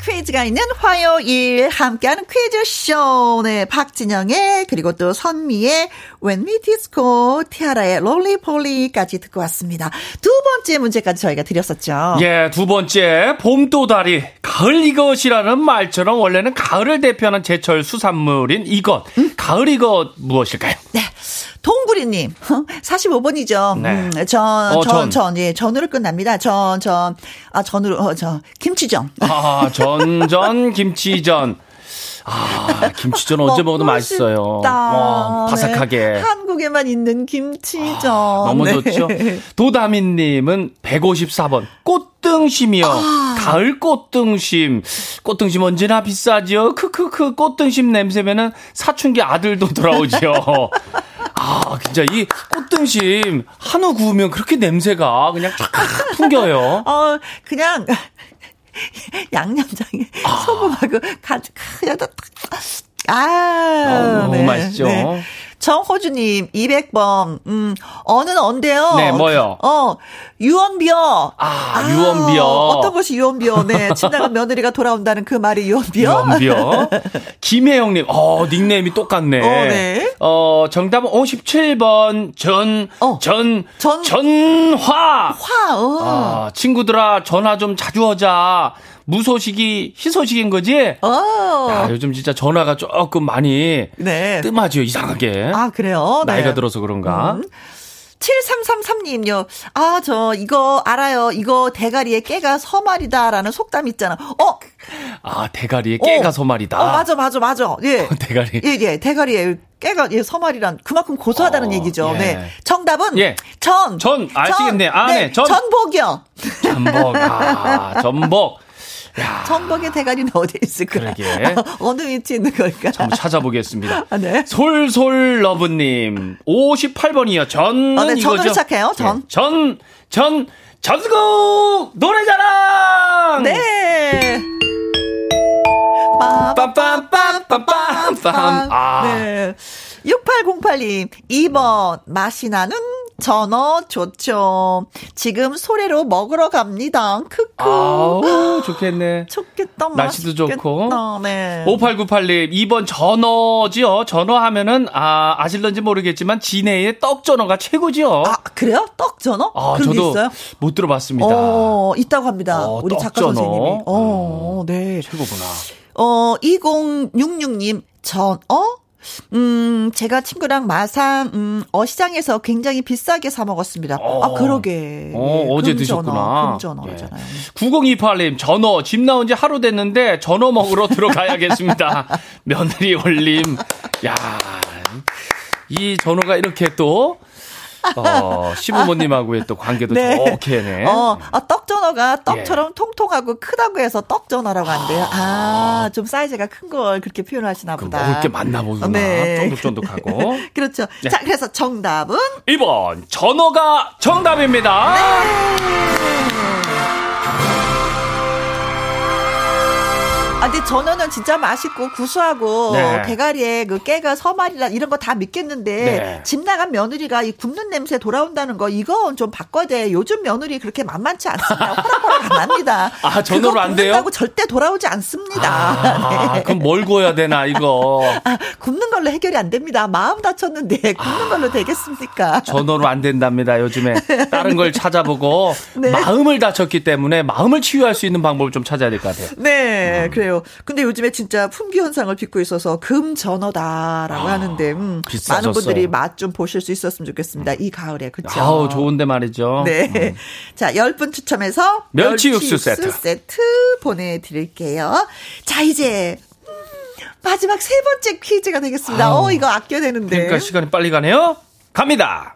퀴즈가 있는 화요일 함께하는 퀴즈쇼. 네, 박진영의 그리고 또 선미의 When We Disco, 티아라의 Roly-Poly까지 듣고 왔습니다. 두 번째 문제까지 저희가 드렸었죠. 예, 두 번째, 봄도다리. 가을 이것이라는 말처럼 원래는 가을을 대표하는 제철 수산물인 이것. 가을 이것 무엇일까요? 네. 동구리님, 45번이죠. 네. 음, 전, 어, 전, 전. 전, 예, 전으로 끝납니다. 전, 전, 아, 전으로, 어, 저, 김치전. 아, 전 전 김치전. 아, 김치전 언제 먹어도 맛있어요. 와, 바삭하게. 네. 한국에만 있는 김치전. 너무 네. 좋죠. 도다민님은 154번 꽃등심이요. 아. 가을 꽃등심. 꽃등심 언제나 비싸죠. 크크크 꽃등심 냄새면은 사춘기 아들도 돌아오죠. 아 진짜 이 꽃등심 한우 구우면 그렇게 냄새가 그냥 쫙 풍겨요. 어, 그냥, 양념장에 아. 소금하고 가지, 그냥 다, 아, 너무 맛있죠. 정호주님, 200번, 음, 어는 언데요? 네, 뭐요? 어, 유언비어. 아, 유언비어. 어떤 것이 유언비어? 네, 지나간 며느리가 돌아온다는 그 말이 유언비어. 연비요. 김혜영님, 어, 닉네임이 똑같네. 어, 네. 어, 정답은 57번, 전, 어. 전, 전- 전화. 화, 어. 아, 친구들아, 전화 좀 자주 하자. 무소식이 희소식인 거지? 어. 야, 요즘 진짜 전화가 조금 많이 네. 뜸하죠, 이상하게. 아, 그래요? 네. 나이가 들어서 그런가? 음. 7333님요. 아, 저, 이거 알아요. 이거 대가리에 깨가 서말이다라는 속담 있잖아. 어, 아, 대가리에 깨가 어. 서말이다. 어, 맞아, 맞아, 맞아. 예. 대가리. 예, 예. 대가리에 깨가, 예, 서말이란 그만큼 고소하다는 어, 얘기죠. 예. 네. 정답은 예. 전. 전, 아시겠네. 아, 네, 전. 전복이요. 전복. 아, 전복. 야, 전복의 대가리는 어디에 있을까? 그러게. 어느 위치에 있는 걸까? 한번 찾아보겠습니다. 아, 네. 솔솔러브님, 58번이요. 전은 어, 네, 전으로 이거죠? 시작해요, 전. 예, 전, 전, 전국 노래자랑! 네. 빰빰빰빰빰빰. 아. 네. 6808님, 2번, 맛이 나는 전어 좋죠. 지금 소래로 먹으러 갑니다. 크크. 아우, 좋겠네. 좋겠다, 날씨도 맛있겠다. 좋고. 네. 5898님, 2번 전어지요. 전어 하면은, 아, 아실런지 모르겠지만, 진해의 떡전어가 최고지요. 아, 그래요? 떡 전어? 아, 그런 저도 있어요? 못 들어봤습니다. 어, 있다고 합니다. 어, 우리 작가 떡전어. 선생님이. 어, 네. 최고구나. 어, 2066님, 전, 어? 음, 제가 친구랑 마산, 음, 어시장에서 굉장히 비싸게 사 먹었습니다. 어. 아, 그러게. 어, 예, 어제 금전어, 드셨구나. 금전어잖아요. 9028님, 전어, 집 나온 지 하루 됐는데, 전어 먹으러 들어가야겠습니다. 며느리 올림. 야 이 전어가 이렇게 또, 어, 시부모님하고의 또 관계도 좋게 네. 어, 아, 떡전어가 떡처럼 통통하고 크다고 해서 떡전어라고 한대요. 아, 좀 사이즈가 큰 걸 그렇게 표현하시나 그 보다. 먹을 게 많나 보구나. 네. 쫀득쫀득하고. 그렇죠. 네. 자, 그래서 정답은 1번, 전어가 정답입니다. 아, 근데 전어는 진짜 맛있고 구수하고 네. 대가리에 그 깨가 서말이라 이런 거 다 믿겠는데 네. 집 나간 며느리가 이 굽는 냄새 돌아온다는 거 이건 좀 바꿔야 돼. 요즘 며느리 그렇게 만만치 않습니다. 호락호락 안 합니다. 아, 전어로 안 돼요? 굽는다고 절대 돌아오지 않습니다. 아, 네. 그럼 뭘 구워야 되나, 이거. 아, 굽는 걸로 해결이 안 됩니다. 마음 다쳤는데 굽는 걸로 되겠습니까? 전어로 안 된답니다, 요즘에. 다른 걸 찾아보고, 네. 마음을 다쳤기 때문에 마음을 치유할 수 있는 방법을 좀 찾아야 될 것 같아요. 네, 그래요. 근데 요즘에 진짜 품귀 현상을 빚고 있어서 금전어다라고 아, 하는데 음. 많은 분들이 맛 좀 보실 수 있었으면 좋겠습니다. 이 가을에 그렇죠. 아우, 좋은데 말이죠. 네. 자, 10분 추첨해서 멸치 육수 세트. 세트 보내 드릴게요. 자, 이제, 음, 마지막 세 번째 퀴즈가 되겠습니다. 아우. 어, 이거 아껴야 되는데. 그러니까 시간이 빨리 가네요. 갑니다.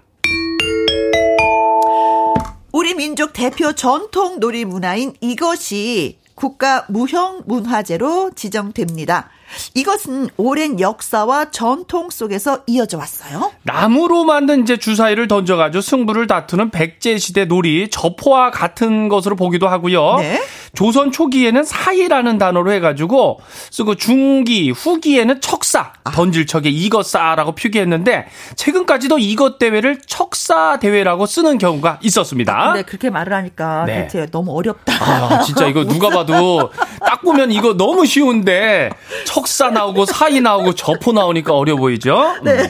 우리 민족 대표 전통 놀이 문화인 이것이 국가 무형 문화재로 지정됩니다. 이것은 오랜 역사와 전통 속에서 이어져 왔어요. 나무로 만든 이제 주사위를 던져가지고 승부를 다투는 백제 시대 놀이, 저포와 같은 것으로 보기도 하고요. 네. 조선 초기에는 사이라는 단어로 해가지고 쓰고 중기, 후기에는 척사, 아. 던질 척에 이것사라고 표기했는데 최근까지도 이것 대회를 척사 대회라고 쓰는 경우가 있었습니다. 근데 그렇게 말을 하니까 네. 대체 너무 어렵다. 아, 진짜 이거 누가 봐도 딱 보면 이거 너무 쉬운데 척사 나오고 사이 나오고 저포 나오니까 어려 보이죠? 네.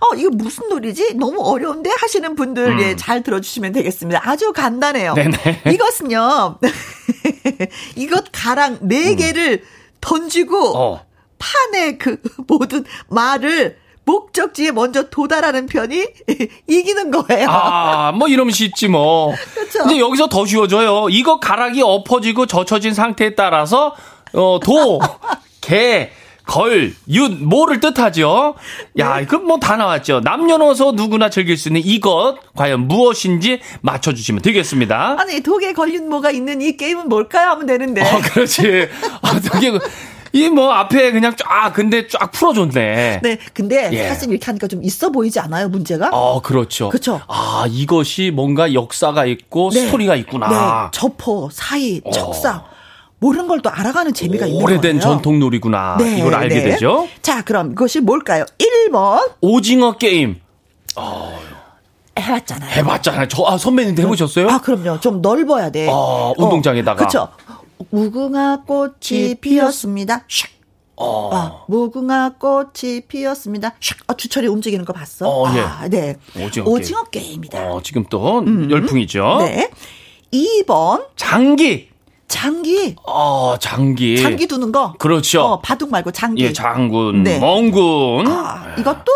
어, 이거 무슨 놀이지? 너무 어려운데? 하시는 분들, 예, 잘 들어주시면 되겠습니다. 아주 간단해요. 음. 네네. 이것은요, 이것 가랑 네 개를 던지고, 어. 판에 그 모든 말을 목적지에 먼저 도달하는 편이 이기는 거예요. 아, 뭐 이러면 쉽지 뭐. 그렇죠. 이제 여기서 더 쉬워져요. 이거 가락이 엎어지고 젖혀진 상태에 따라서 어, 도, 개, 걸, 윷, 모를 뜻하죠. 야, 그럼 뭐다 나왔죠. 남녀노소 누구나 즐길 수 있는 이것 과연 무엇인지 맞춰주시면 되겠습니다. 아니, 독에 걸린 뭐가 있는 이 게임은 뭘까요? 하면 되는데. 어, 그렇지. 아, 되게 이뭐 앞에 그냥 쫙 근데 쫙 풀어줬네. 네, 근데 예. 사실 이렇게 하니까 좀 있어 보이지 않아요, 문제가? 어, 그렇죠. 그쵸. 아, 이것이 뭔가 역사가 있고 네. 스토리가 있구나. 네, 저포, 사이, 척사. 모르는 걸 또 알아가는 재미가 있는 거예요. 오래된 전통 놀이구나. 네, 이걸 알게 네. 되죠. 자, 그럼 이것이 뭘까요? 1번 오징어 게임 해봤잖아요. 해봤잖아요. 저 아, 선배님도 해보셨어요? 아, 그럼요. 좀 넓어야 돼. 아, 운동장에다가. 그렇죠. 무궁화 꽃이 피었습니다. 슉. 어. 아, 무궁화 꽃이 피었습니다. 슉. 아, 주철이 움직이는 거 봤어? 어, 예. 아, 네. 오징어 게임. 이다 어, 지금 또 열풍이죠. 네. 2번 장기. 장기. 어, 장기. 장기 두는 거. 그렇죠. 어, 바둑 말고 장기. 예, 장군, 네. 멍군. 아, 이것도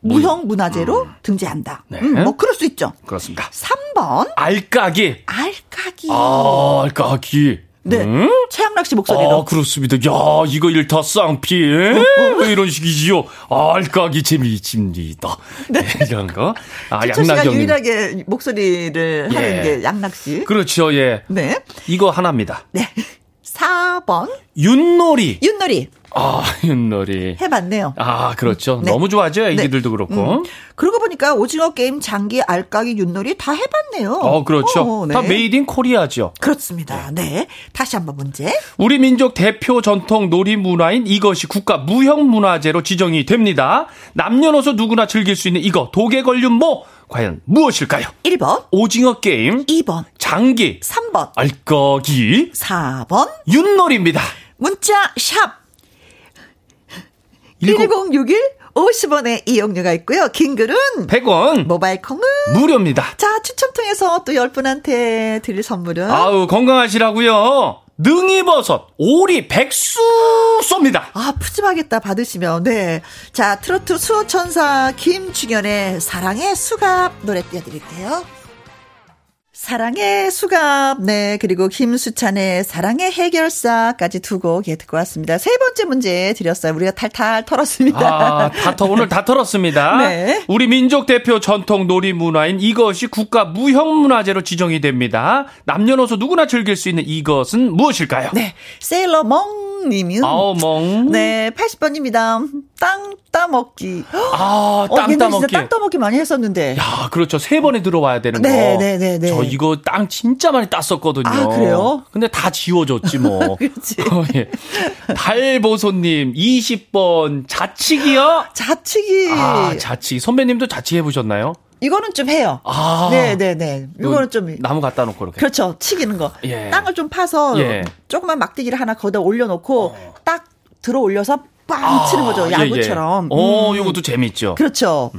무형 문화재로 등재한다. 네. 음, 뭐 그럴 수 있죠. 그렇습니다. 3번 알까기. 알까기. 아, 알까기. 네. 음? 최양락 씨 목소리로. 아, 그렇습니다. 야, 이거 일타 쌍피. 이런 식이지요. 아, 알까기 재미있습니다. 네. 이런 거. 아, 씨가 양락경님. 유일하게 목소리를 하는 예. 게 양락 씨. 그렇죠, 예. 네. 이거 하나입니다. 네. 4번 윷놀이. 윷놀이 아, 윷놀이. 해봤네요. 아, 그렇죠. 네. 너무 좋아하죠. 애기들도 그렇고. 음. 그러고 보니까 오징어 게임, 장기, 알까기, 윷놀이 다 해봤네요. 어, 그렇죠. 어, 네. 다 made in Korea죠. 그렇습니다. 네. 다시 한번 문제. 우리 민족 대표 전통 놀이 문화인 이것이 국가 무형 문화재로 지정이 됩니다. 남녀노소 누구나 즐길 수 있는 이거 독에 걸린 뭐 과연 무엇일까요? 1번, 오징어 게임, 2번, 장기, 3번, 알거기, 4번. 윷놀이입니다. 문자 샵 1061 50원의 이용료가 있고요. 긴 글은 100원 모바일 콩은 무료입니다. 자, 추첨 통해서 또 10분한테 드릴 선물은 아우 건강하시라고요. 능이버섯, 오리, 백수 쏩니다. 아, 푸짐하겠다 받으시면. 네. 자, 트로트 수호천사 김중현의 사랑의 수갑 노래 띄워드릴게요. 사랑의 수갑, 네, 그리고 김수찬의 사랑의 해결사까지 두 곡 예, 듣고 왔습니다. 세 번째 문제 드렸어요. 우리가 탈탈 털었습니다. 아, 다 터, 오늘 다 털었습니다. 네. 우리 민족 대표 전통 놀이 문화인 이것이 국가 무형문화재로 지정이 됩니다. 남녀노소 누구나 즐길 수 있는 이것은 무엇일까요? 네, 세일러 멍 님이 아오멍. 네, 80번입니다. 땅 따먹기. 아, 어, 땅 옛날에 따먹기. 진짜 땅 따먹기 많이 했었는데. 야, 그렇죠. 세 번에 들어와야 되는 거. 네, 네, 네, 네. 저 이거 땅 진짜 많이 땄었거든요. 아, 그래요? 근데 다 지워졌지 뭐. 그렇지. 어, 예. 달보소님 20번 자치기요? 자치기. 아, 자치기. 선배님도 자치기 해보셨나요? 이거는 좀 해요. 아. 네, 네, 네. 이거는 좀 나무 갖다 놓고 이렇게. 그렇죠. 치기는 거. 예. 땅을 좀 파서 예. 조그만 막대기를 하나 거기다 올려놓고 딱 들어 올려서 빵 치는 거죠. 예, 예. 야구처럼. 어, 음. 요것도 재밌죠. 그렇죠.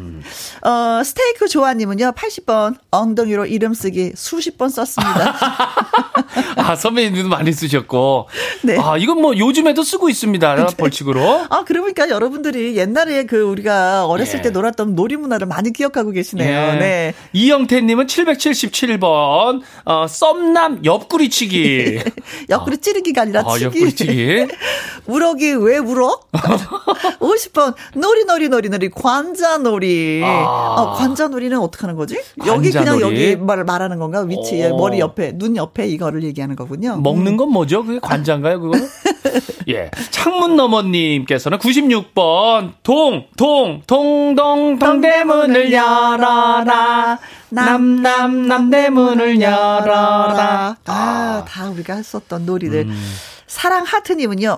어, 스테이크 조아님은요, 80번 엉덩이로 이름 쓰기 수십 번 썼습니다. 아, 선배님들도 많이 쓰셨고. 네. 아, 이건 뭐 요즘에도 쓰고 있습니다. 벌칙으로. 아, 그러니까 여러분들이 옛날에 그 우리가 어렸을 예. 때 놀았던 놀이 문화를 많이 기억하고 계시네요. 네. 이영태님은 777번, 어, 썸남 옆구리 치기. 옆구리 찌르기가 아니라 아, 치기. 옆구리 치기. 우럭이 왜 우럭? 50번 놀이 놀이 놀이 놀이 관자놀이. 아. 어, 관자놀이는 어떻게 하는 거지? 여기 그냥 관자놀이? 여기 말 말하는 건가? 위치에 어. 머리 옆에 눈 옆에 이거를 얘기하는 거군요. 먹는 건 뭐죠? 그게 관자인가요, 그거? 예. 창문 너머님께서는 96번, 동, 동, 동동, 동대문을 열어라. 남, 남, 남대문을 열어라. 아, 다 우리가 했었던 놀이들. 사랑 하트님은요,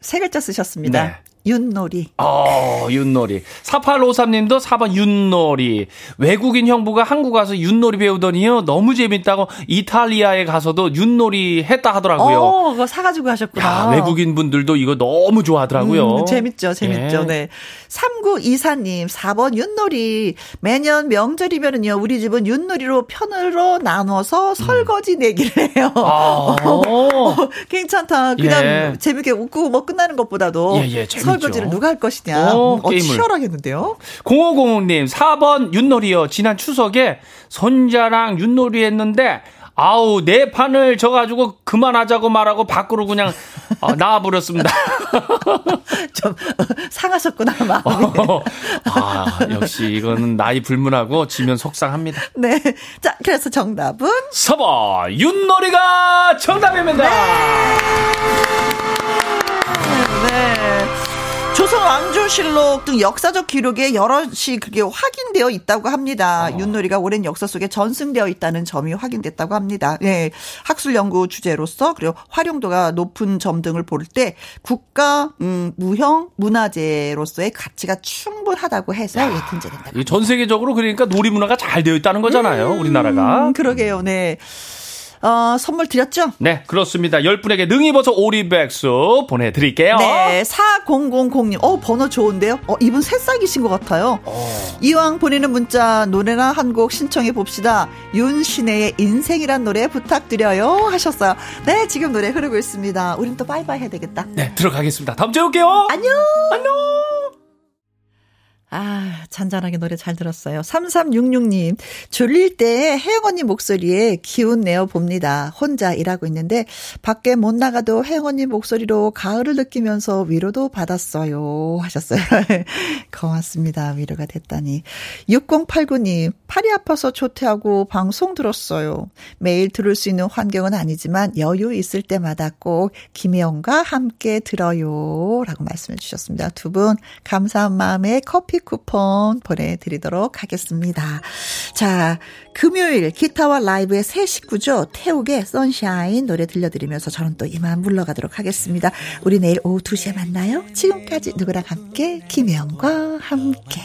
세 글자 쓰셨습니다. 네. 윷놀이. 어, 윷놀이. 4853님도 4번 윷놀이. 외국인 형부가 한국 와서 윷놀이 배우더니요. 너무 재밌다고 이탈리아에 가서도 윷놀이 했다 하더라고요. 어, 그거 사가지고 하셨구나. 야, 외국인 분들도 이거 너무 좋아하더라고요. 음, 재밌죠, 재밌죠. 예. 네. 3924님, 4번 윷놀이. 매년 명절이면은요, 우리 집은 윷놀이로 편으로 나눠서 설거지 내기를 해요. 음. 아. 어, 괜찮다. 그냥 예. 재밌게 웃고 뭐 끝나는 것보다도 예, 예, 재밌죠. 설거지를 누가 할 것이냐. 어, 음, 어. 치열하겠는데요? 0505님, 4번 윷놀이요. 지난 추석에 손자랑 윷놀이 했는데, 아우, 내 판을 져 가지고 그만하자고 말하고 밖으로 그냥 어, 나와 버렸습니다. 좀 상하셨구나, 마음이. 아, 역시 이거는 나이 불문하고 지면 속상합니다. 네. 자, 그래서 정답은 4번, 윷놀이가 정답입니다. 네. 조선 왕조실록 등 역사적 기록에 여럿이 그게 확인되어 있다고 합니다. 윷놀이가 오랜 역사 속에 전승되어 있다는 점이 확인됐다고 합니다. 예. 학술 연구 주제로서 그리고 활용도가 높은 점 등을 볼 때 국가 음, 무형 문화재로서의 가치가 충분하다고 해서 예, 등재된다. 이전 세계적으로 그러니까 놀이 문화가 잘 되어 있다는 거잖아요, 우리나라가. 음, 그러게요. 네. 어, 선물 드렸죠? 네, 그렇습니다. 10분에게 능이버섯 오리백수 보내드릴게요. 네, 4000님. 어, 번호 좋은데요? 어, 이분 새싹이신 것 같아요. 이왕 보내는 문자, 노래나 한 곡 신청해 봅시다. 윤신혜의 인생이란 노래 부탁드려요. 하셨어요. 네, 지금 노래 흐르고 있습니다. 우린 또 바이바이 해야 되겠다. 네, 들어가겠습니다. 다음 주에 올게요. 안녕! 안녕! 아, 잔잔하게 노래 잘 들었어요. 3366님, 졸릴 때 혜영 언니 목소리에 기운 내어 봅니다. 혼자 일하고 있는데, 밖에 못 나가도 혜영 언니 목소리로 가을을 느끼면서 위로도 받았어요. 하셨어요. 고맙습니다. 위로가 됐다니. 6089님, 팔이 아파서 조퇴하고 방송 들었어요. 매일 들을 수 있는 환경은 아니지만 여유 있을 때마다 꼭 김혜영과 함께 들어요. 라고 말씀해 주셨습니다. 두 분 감사한 마음에 커피 쿠폰 보내드리도록 하겠습니다. 자, 금요일 기타와 라이브의 새 식구죠. 태욱의 선샤인 노래 들려드리면서 저는 또 이만 물러가도록 하겠습니다. 우리 내일 오후 2시에 만나요. 지금까지 누구랑 함께 김혜영과 함께.